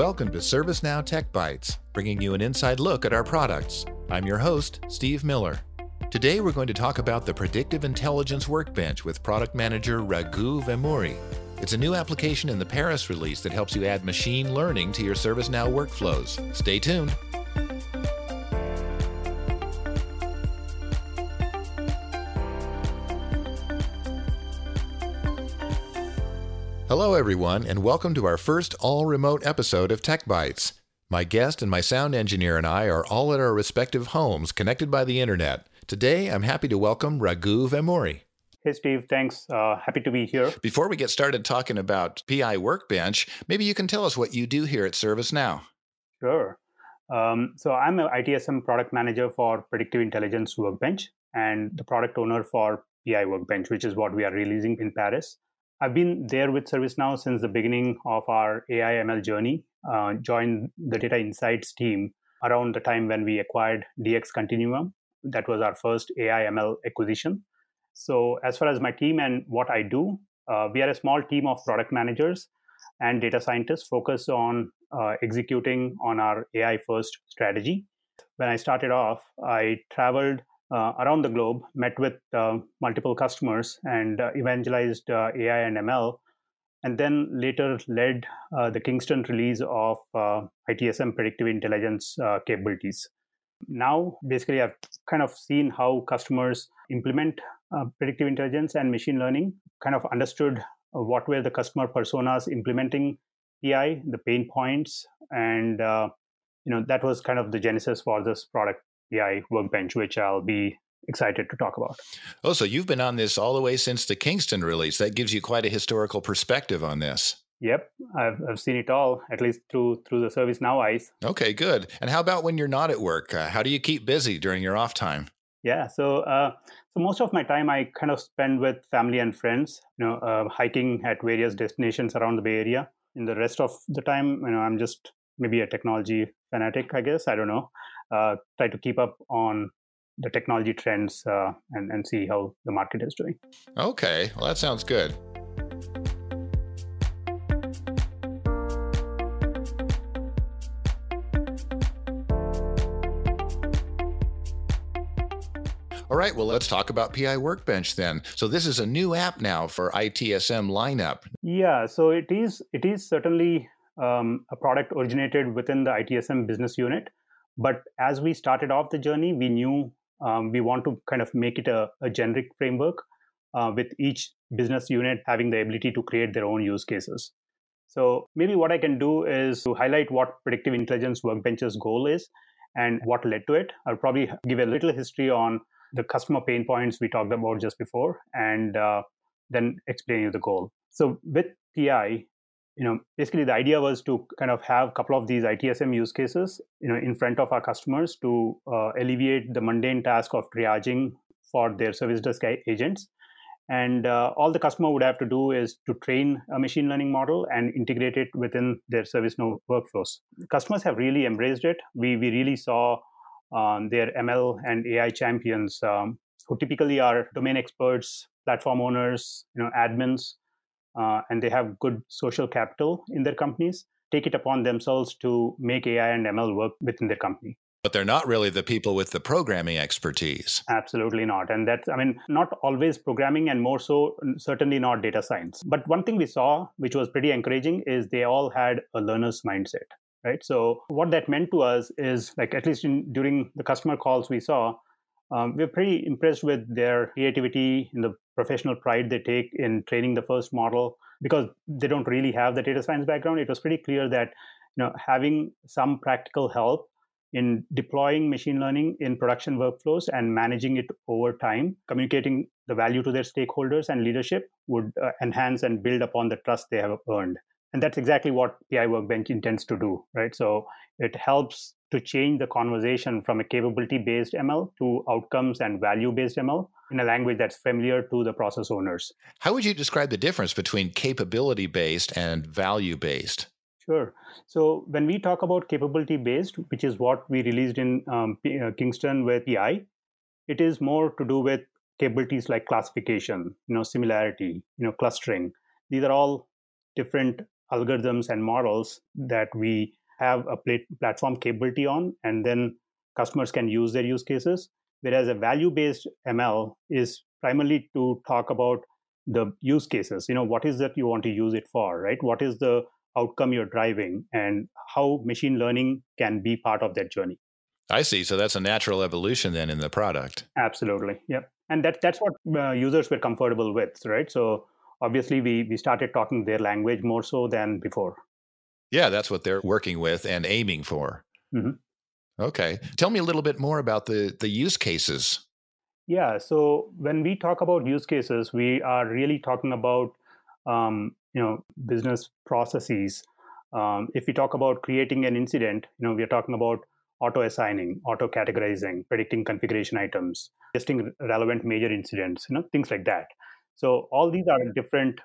Welcome to ServiceNow Tech Bytes, bringing you an inside look at our products. I'm your host, Steve Miller. Today we're going to talk about the Predictive Intelligence Workbench with product manager Raghu Vemuri. It's a new application in the Paris release that helps you add machine learning to your ServiceNow workflows. Stay tuned. Hello, everyone, and welcome to our first all remote episode of Tech Bytes. My guest and my sound engineer and I are all at our respective homes connected by the internet. Today, I'm happy to welcome Raghu Vemuri. Hey, Steve. Thanks. Uh, happy to be here. Before we get started talking about PI Workbench, maybe you can tell us what you do here at ServiceNow. Sure. Um, so, I'm an ITSM product manager for Predictive Intelligence Workbench and the product owner for PI Workbench, which is what we are releasing in Paris. I've been there with ServiceNow since the beginning of our AI ML journey. Uh, joined the data insights team around the time when we acquired DX Continuum. That was our first AI ML acquisition. So, as far as my team and what I do, uh, we are a small team of product managers and data scientists focused on uh, executing on our AI first strategy. When I started off, I traveled uh, around the globe, met with uh, multiple customers, and uh, evangelized uh, AI and ML, and then later led uh, the Kingston release of uh, ITSM predictive intelligence capabilities. Now, basically, I've kind of seen how customers implement predictive intelligence and machine learning, kind of understood what were the customer personas implementing AI, the pain points, and you know that was kind of the genesis for this product PI workbench, which I'll be excited to talk about. Oh, so you've been on this all the way since the Kingston release. That gives you quite a historical perspective on this. Yep, I've, I've seen it all, at least through through the ServiceNow eyes. Okay, good. And how about when you're not at work? Uh, how do you keep busy during your off time? Yeah, so uh, so most of my time I kind of spend with family and friends. You know, uh, hiking at various destinations around the Bay Area. In the rest of the time, you know, I'm just maybe a technology fanatic, I guess. I don't know try to keep up on the technology trends uh, and, and see how the market is doing. Okay, well, that sounds good. All right, well, let's talk about PI Workbench then. So this is a new app now for ITSM lineup. Yeah, so it is it is certainly um, a product originated within the ITSM business unit. But as we started off the journey, we knew um, we want to kind of make it a, a generic framework uh, with each business unit having the ability to create their own use cases. So maybe what I can do is to highlight what predictive intelligence workbench's goal is and what led to it. I'll probably give a little history on the customer pain points we talked about just before, and uh, then explain you the goal. So with PI, you know basically the idea was to kind of have a couple of these ITSM use cases you know in front of our customers to uh, alleviate the mundane task of triaging for their service desk agents and uh, all the customer would have to do is to train a machine learning model and integrate it within their ServiceNow workflows. Customers have really embraced it. We, we really saw um, their ML and AI champions um, who typically are domain experts, platform owners, you know, admins, uh, and they have good social capital in their companies take it upon themselves to make AI and ML work within their company. But they're not really the people with the programming expertise. Absolutely not. And that's, I mean, not always programming and more so, certainly not data science. But one thing we saw, which was pretty encouraging, is they all had a learner's mindset, right? So, what that meant to us is like, at least in, during the customer calls we saw, um, we're pretty impressed with their creativity and the professional pride they take in training the first model because they don't really have the data science background. It was pretty clear that you know having some practical help in deploying machine learning in production workflows and managing it over time, communicating the value to their stakeholders and leadership would uh, enhance and build upon the trust they have earned. And that's exactly what PI Workbench intends to do, right? So it helps to change the conversation from a capability based ML to outcomes and value based ML in a language that's familiar to the process owners. How would you describe the difference between capability based and value based? Sure. So when we talk about capability based, which is what we released in um, uh, Kingston with PI, it is more to do with capabilities like classification, you know, similarity, you know, clustering. These are all different algorithms and models that we have a platform capability on, and then customers can use their use cases. Whereas a value based ML is primarily to talk about the use cases. You know, what is that you want to use it for, right? What is the outcome you're driving, and how machine learning can be part of that journey. I see. So that's a natural evolution then in the product. Absolutely. Yep. And that that's what uh, users were comfortable with, right? So obviously we we started talking their language more so than before. Yeah, that's what they're working with and aiming for. Mm-hmm. Okay. Tell me a little bit more about the the use cases. Yeah. So when we talk about use cases, we are really talking about um, you know business processes. Um, if we talk about creating an incident, you know we are talking about auto assigning, auto categorizing, predicting configuration items, testing relevant major incidents, you know things like that. So all these are different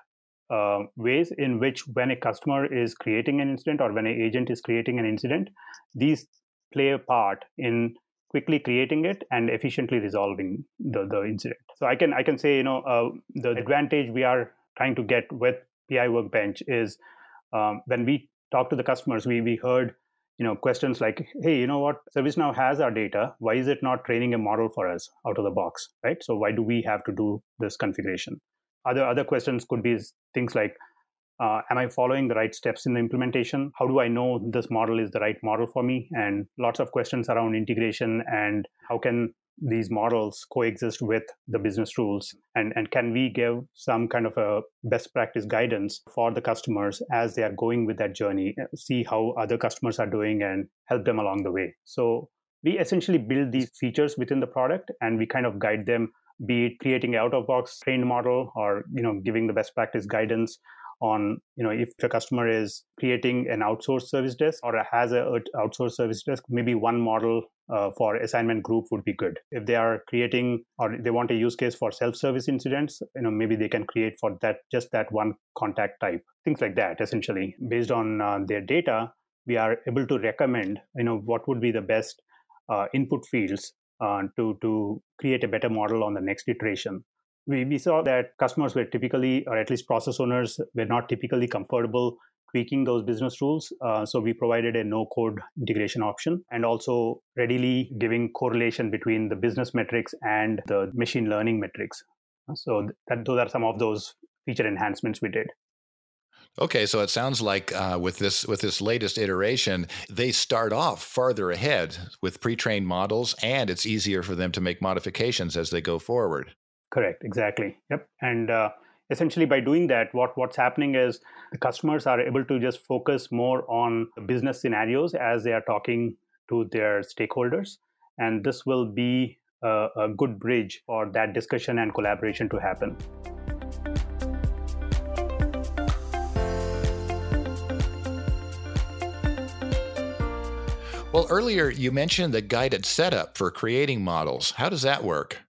uh, ways in which when a customer is creating an incident or when an agent is creating an incident, these play a part in quickly creating it and efficiently resolving the, the incident. So I can I can say you know uh, the advantage we are trying to get with PI Workbench is um, when we talk to the customers, we we heard you know questions like, hey, you know what, ServiceNow has our data. Why is it not training a model for us out of the box, right? So why do we have to do this configuration? Other other questions could be things like, uh, am I following the right steps in the implementation? How do I know this model is the right model for me? And lots of questions around integration and how can these models coexist with the business rules and, and can we give some kind of a best practice guidance for the customers as they are going with that journey uh, see how other customers are doing and help them along the way so we essentially build these features within the product and we kind of guide them be it creating out of box trained model or you know giving the best practice guidance on you know if a customer is creating an outsourced service desk or has a outsourced service desk maybe one model uh, for assignment group would be good. If they are creating or they want a use case for self-service incidents you know maybe they can create for that just that one contact type things like that essentially. Based on uh, their data we are able to recommend you know what would be the best uh, input fields uh, to to create a better model on the next iteration we, we saw that customers were typically, or at least process owners, were not typically comfortable tweaking those business rules. Uh, so we provided a no code integration option and also readily giving correlation between the business metrics and the machine learning metrics. So that, those are some of those feature enhancements we did. Okay, so it sounds like uh, with this with this latest iteration, they start off farther ahead with pre-trained models, and it's easier for them to make modifications as they go forward. Correct. Exactly. Yep. And uh, essentially, by doing that, what what's happening is the customers are able to just focus more on business scenarios as they are talking to their stakeholders, and this will be a, a good bridge for that discussion and collaboration to happen. Well, earlier you mentioned the guided setup for creating models. How does that work?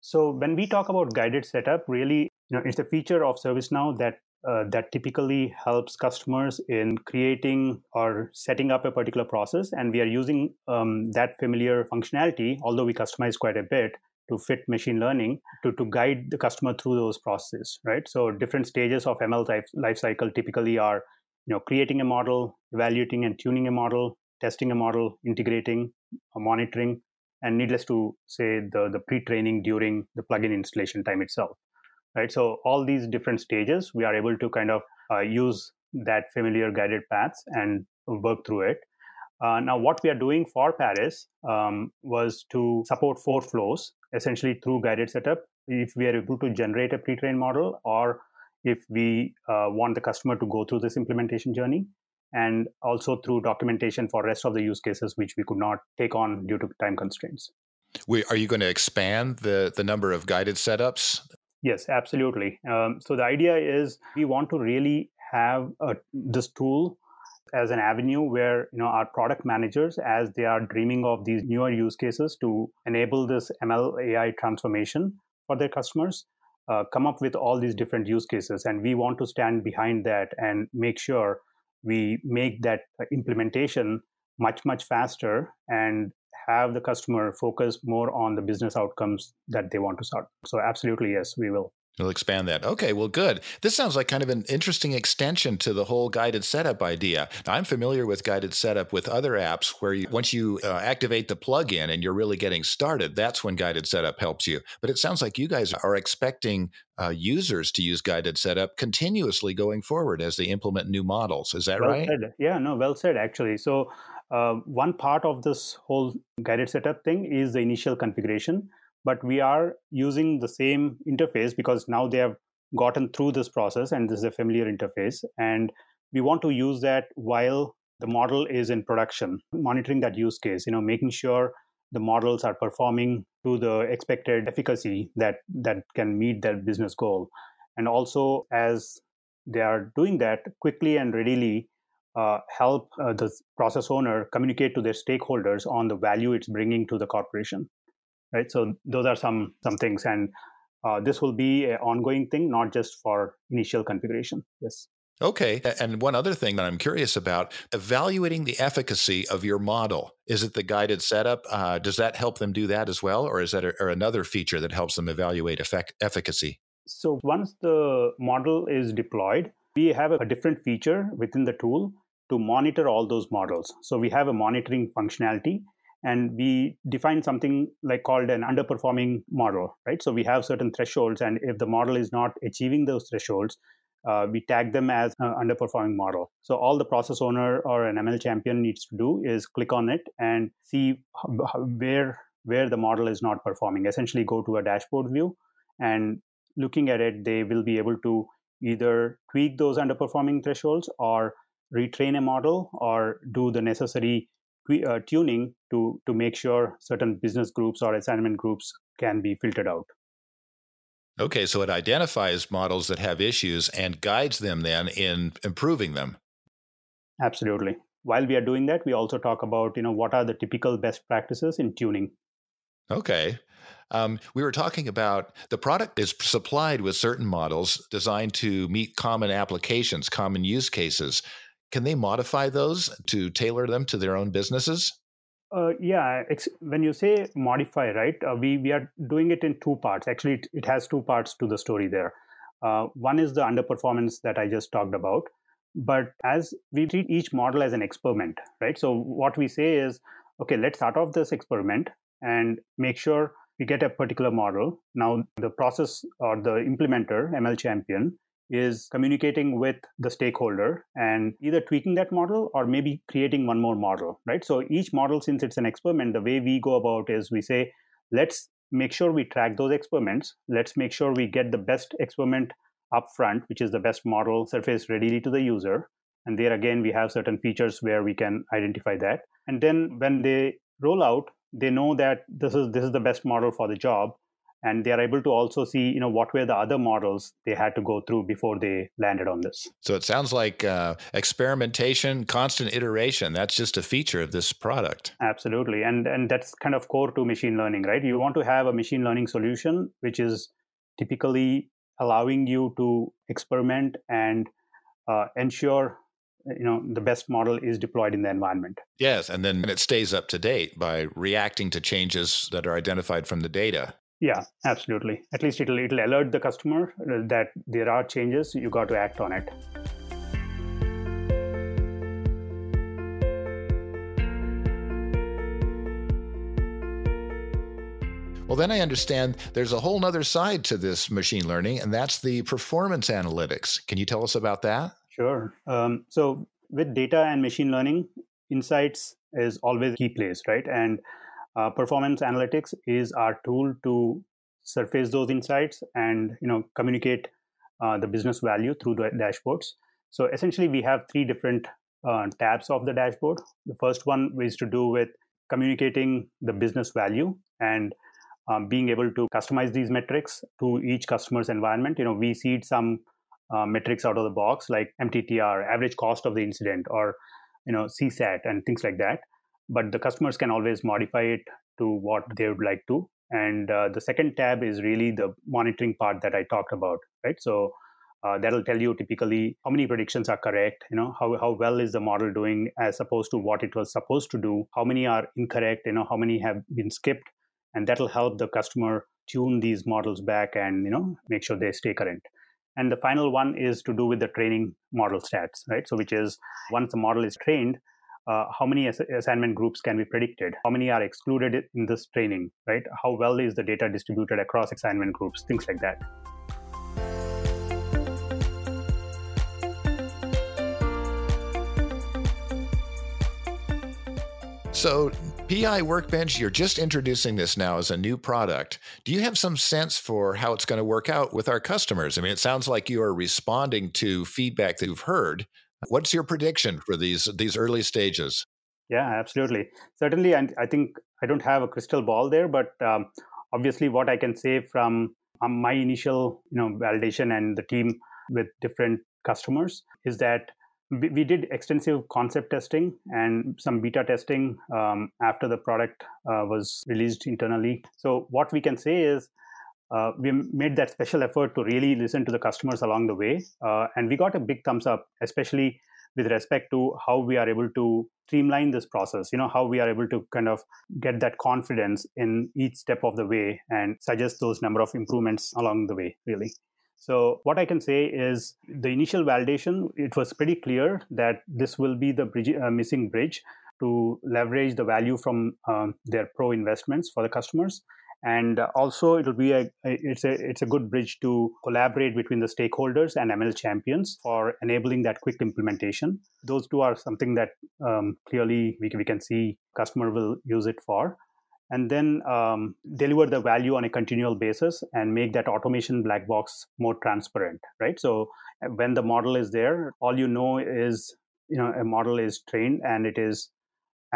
So when we talk about guided setup, really, you know, it's a feature of ServiceNow that uh, that typically helps customers in creating or setting up a particular process, and we are using um, that familiar functionality, although we customize quite a bit to fit machine learning to, to guide the customer through those processes, right? So different stages of ML life, life cycle typically are, you know, creating a model, evaluating and tuning a model, testing a model, integrating, monitoring, and needless to say the, the pre-training during the plugin installation time itself right? So all these different stages we are able to kind of uh, use that familiar guided paths and work through it. Uh, now what we are doing for paris um, was to support four flows essentially through guided setup. If we are able to generate a pre-trained model or if we uh, want the customer to go through this implementation journey and also through documentation for rest of the use cases which we could not take on due to time constraints. We, are you going to expand the, the number of guided setups? Yes, absolutely. Um, so the idea is we want to really have a, this tool as an avenue where you know our product managers as they are dreaming of these newer use cases to enable this ml ai transformation for their customers uh, come up with all these different use cases and we want to stand behind that and make sure we make that implementation much much faster and have the customer focus more on the business outcomes that they want to start. So absolutely yes we will You'll expand that. Okay, well, good. This sounds like kind of an interesting extension to the whole guided setup idea. Now, I'm familiar with guided setup with other apps where you, once you uh, activate the plugin and you're really getting started, that's when guided setup helps you. But it sounds like you guys are expecting uh, users to use guided setup continuously going forward as they implement new models. Is that well right? Said. Yeah, no, well said, actually. So, uh, one part of this whole guided setup thing is the initial configuration but we are using the same interface because now they have gotten through this process and this is a familiar interface. And we want to use that while the model is in production monitoring that use case you know making sure the models are performing to the expected efficacy that that can meet that business goal. And also as they are doing that quickly and readily uh, help uh, the process owner communicate to their stakeholders on the value it's bringing to the corporation right so those are some some things and uh, this will be an ongoing thing not just for initial configuration yes Okay. And one other thing that I'm curious about evaluating the efficacy of your model. Is it the guided setup? Uh, does that help them do that as well? Or is that a, or another feature that helps them evaluate effect, efficacy? So once the model is deployed, we have a different feature within the tool to monitor all those models. So we have a monitoring functionality and we define something like called an underperforming model right? So we have certain thresholds and if the model is not achieving those thresholds uh, we tag them as an underperforming model. So all the process owner or an ml champion needs to do is click on it and see where where the model is not performing. Essentially go to a dashboard view and looking at it they will be able to either tweak those underperforming thresholds or retrain a model or do the necessary uh, tuning to to make sure certain business groups or assignment groups can be filtered out. Okay, so it identifies models that have issues and guides them then in improving them. Absolutely. While we are doing that, we also talk about you know what are the typical best practices in tuning. Okay. Um, we were talking about the product is supplied with certain models designed to meet common applications, common use cases. Can they modify those to tailor them to their own businesses? Uh, yeah, ex- when you say modify, right, uh, we, we are doing it in two parts. Actually, it, it has two parts to the story there. Uh, one is the underperformance that I just talked about. But as we treat each model as an experiment, right? So, what we say is, okay, let's start off this experiment and make sure we get a particular model. Now, the process or the implementer, ML Champion, is communicating with the stakeholder and either tweaking that model or maybe creating one more model, right? So each model, since it's an experiment, the way we go about is we say, let's make sure we track those experiments. Let's make sure we get the best experiment up front, which is the best model surface readily to the user. And there again, we have certain features where we can identify that. And then when they roll out, they know that this is this is the best model for the job and they are able to also see you know what were the other models they had to go through before they landed on this. So it sounds like uh, experimentation constant iteration that's just a feature of this product. Absolutely. And and that's kind of core to machine learning right? You want to have a machine learning solution which is typically allowing you to experiment and uh, ensure you know the best model is deployed in the environment. Yes and then it stays up to date by reacting to changes that are identified from the data yeah, absolutely. At least it'll it'll alert the customer that there are changes. You got to act on it. Well, then I understand there's a whole other side to this machine learning, and that's the performance analytics. Can you tell us about that? Sure. Um, so, with data and machine learning, insights is always key place, right? And uh, performance analytics is our tool to surface those insights and you know communicate uh, the business value through the dashboards. So essentially, we have three different uh, tabs of the dashboard. The first one is to do with communicating the business value and um, being able to customize these metrics to each customer's environment. You know, we seed some uh, metrics out of the box like MTTR, average cost of the incident, or you know CSAT and things like that but the customers can always modify it to what they would like to. And uh, the second tab is really the monitoring part that I talked about, right? So uh, that'll tell you typically how many predictions are correct, you know, how, how well is the model doing as opposed to what it was supposed to do, how many are incorrect, you know, how many have been skipped. And that'll help the customer tune these models back and you know make sure they stay current and the final one is to do with the training model stats right so which is once the model is trained uh, how many ass- assignment groups can be predicted how many are excluded in this training right how well is the data distributed across assignment groups things like that So, PI Workbench, you're just introducing this now as a new product. Do you have some sense for how it's going to work out with our customers? I mean, it sounds like you are responding to feedback that you've heard. What's your prediction for these these early stages? Yeah, absolutely. Certainly, and I think I don't have a crystal ball there, but um, obviously, what I can say from um, my initial, you know, validation and the team with different customers is that we did extensive concept testing and some beta testing um, after the product uh, was released internally. So what we can say is uh, we made that special effort to really listen to the customers along the way, uh, and we got a big thumbs up, especially with respect to how we are able to streamline this process. You know how we are able to kind of get that confidence in each step of the way and suggest those number of improvements along the way. Really. So what I can say is the initial validation, it was pretty clear that this will be the bridge, uh, missing bridge to leverage the value from um, their pro investments for the customers. And also, it'll be a it's a it's a good bridge to collaborate between the stakeholders and ML champions for enabling that quick implementation. Those two are something that um, clearly we can, we can see customer will use it for and then um, deliver the value on a continual basis and make that automation black box more transparent right so uh, when the model is there all you know is you know a model is trained and it is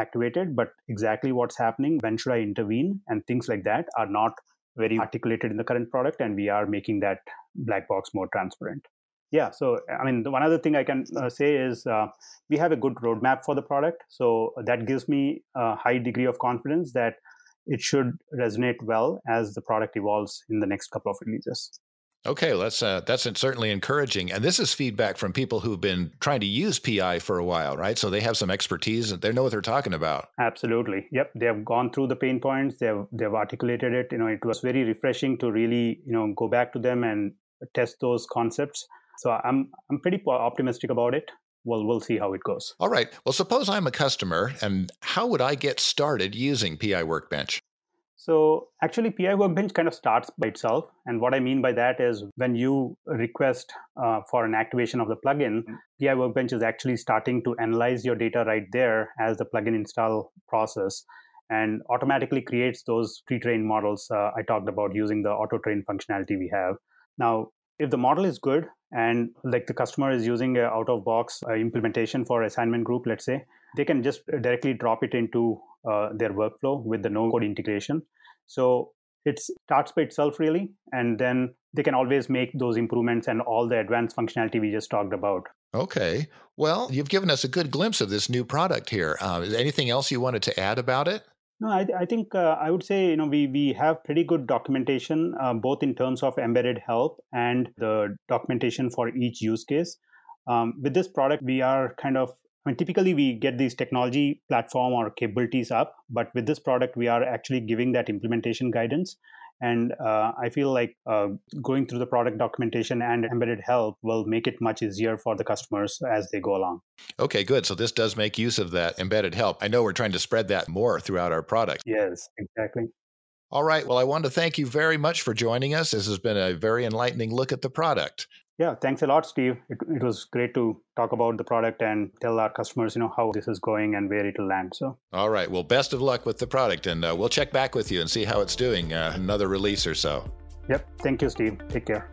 activated but exactly what's happening when should i intervene and things like that are not very articulated in the current product and we are making that black box more transparent yeah so i mean the one other thing i can uh, say is uh, we have a good roadmap for the product so that gives me a high degree of confidence that it should resonate well as the product evolves in the next couple of releases. Okay, that's uh, that's certainly encouraging, and this is feedback from people who've been trying to use PI for a while, right? So they have some expertise and they know what they're talking about. Absolutely, yep. They have gone through the pain points. They have they've articulated it. You know, it was very refreshing to really you know go back to them and test those concepts. So I'm I'm pretty optimistic about it well, we'll see how it goes. All right. Well, suppose I'm a customer, and how would I get started using PI Workbench? So, actually, PI Workbench kind of starts by itself. And what I mean by that is when you request uh, for an activation of the plugin, PI Workbench is actually starting to analyze your data right there as the plugin install process and automatically creates those pre trained models uh, I talked about using the auto train functionality we have. Now, if the model is good and like the customer is using a out of box uh, implementation for assignment group let's say they can just directly drop it into uh, their workflow with the no code integration so it starts by itself really and then they can always make those improvements and all the advanced functionality we just talked about. Okay. Well you've given us a good glimpse of this new product here. Uh, is anything else you wanted to add about it? No, I, I think uh, I would say you know we we have pretty good documentation uh, both in terms of embedded help and the documentation for each use case. Um, with this product, we are kind of I mean, typically we get these technology platform or capabilities up, but with this product, we are actually giving that implementation guidance. And uh, i feel like uh, going through the product documentation and embedded help will make it much easier for the customers as they go along. Okay good. So this does make use of that embedded help. I know we're trying to spread that more throughout our product. Yes exactly. All right. Well i want to thank you very much for joining us. This has been a very enlightening look at the product yeah, thanks a lot, Steve. It, it was great to talk about the product and tell our customers, you know, how this is going and where it'll land. So, all right. Well, best of luck with the product, and uh, we'll check back with you and see how it's doing. Uh, another release or so. Yep. Thank you, Steve. Take care.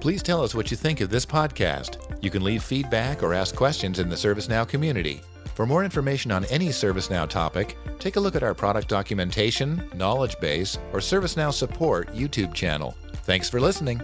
Please tell us what you think of this podcast. You can leave feedback or ask questions in the ServiceNow community. For more information on any ServiceNow topic, take a look at our product documentation, knowledge base, or ServiceNow support YouTube channel. Thanks for listening.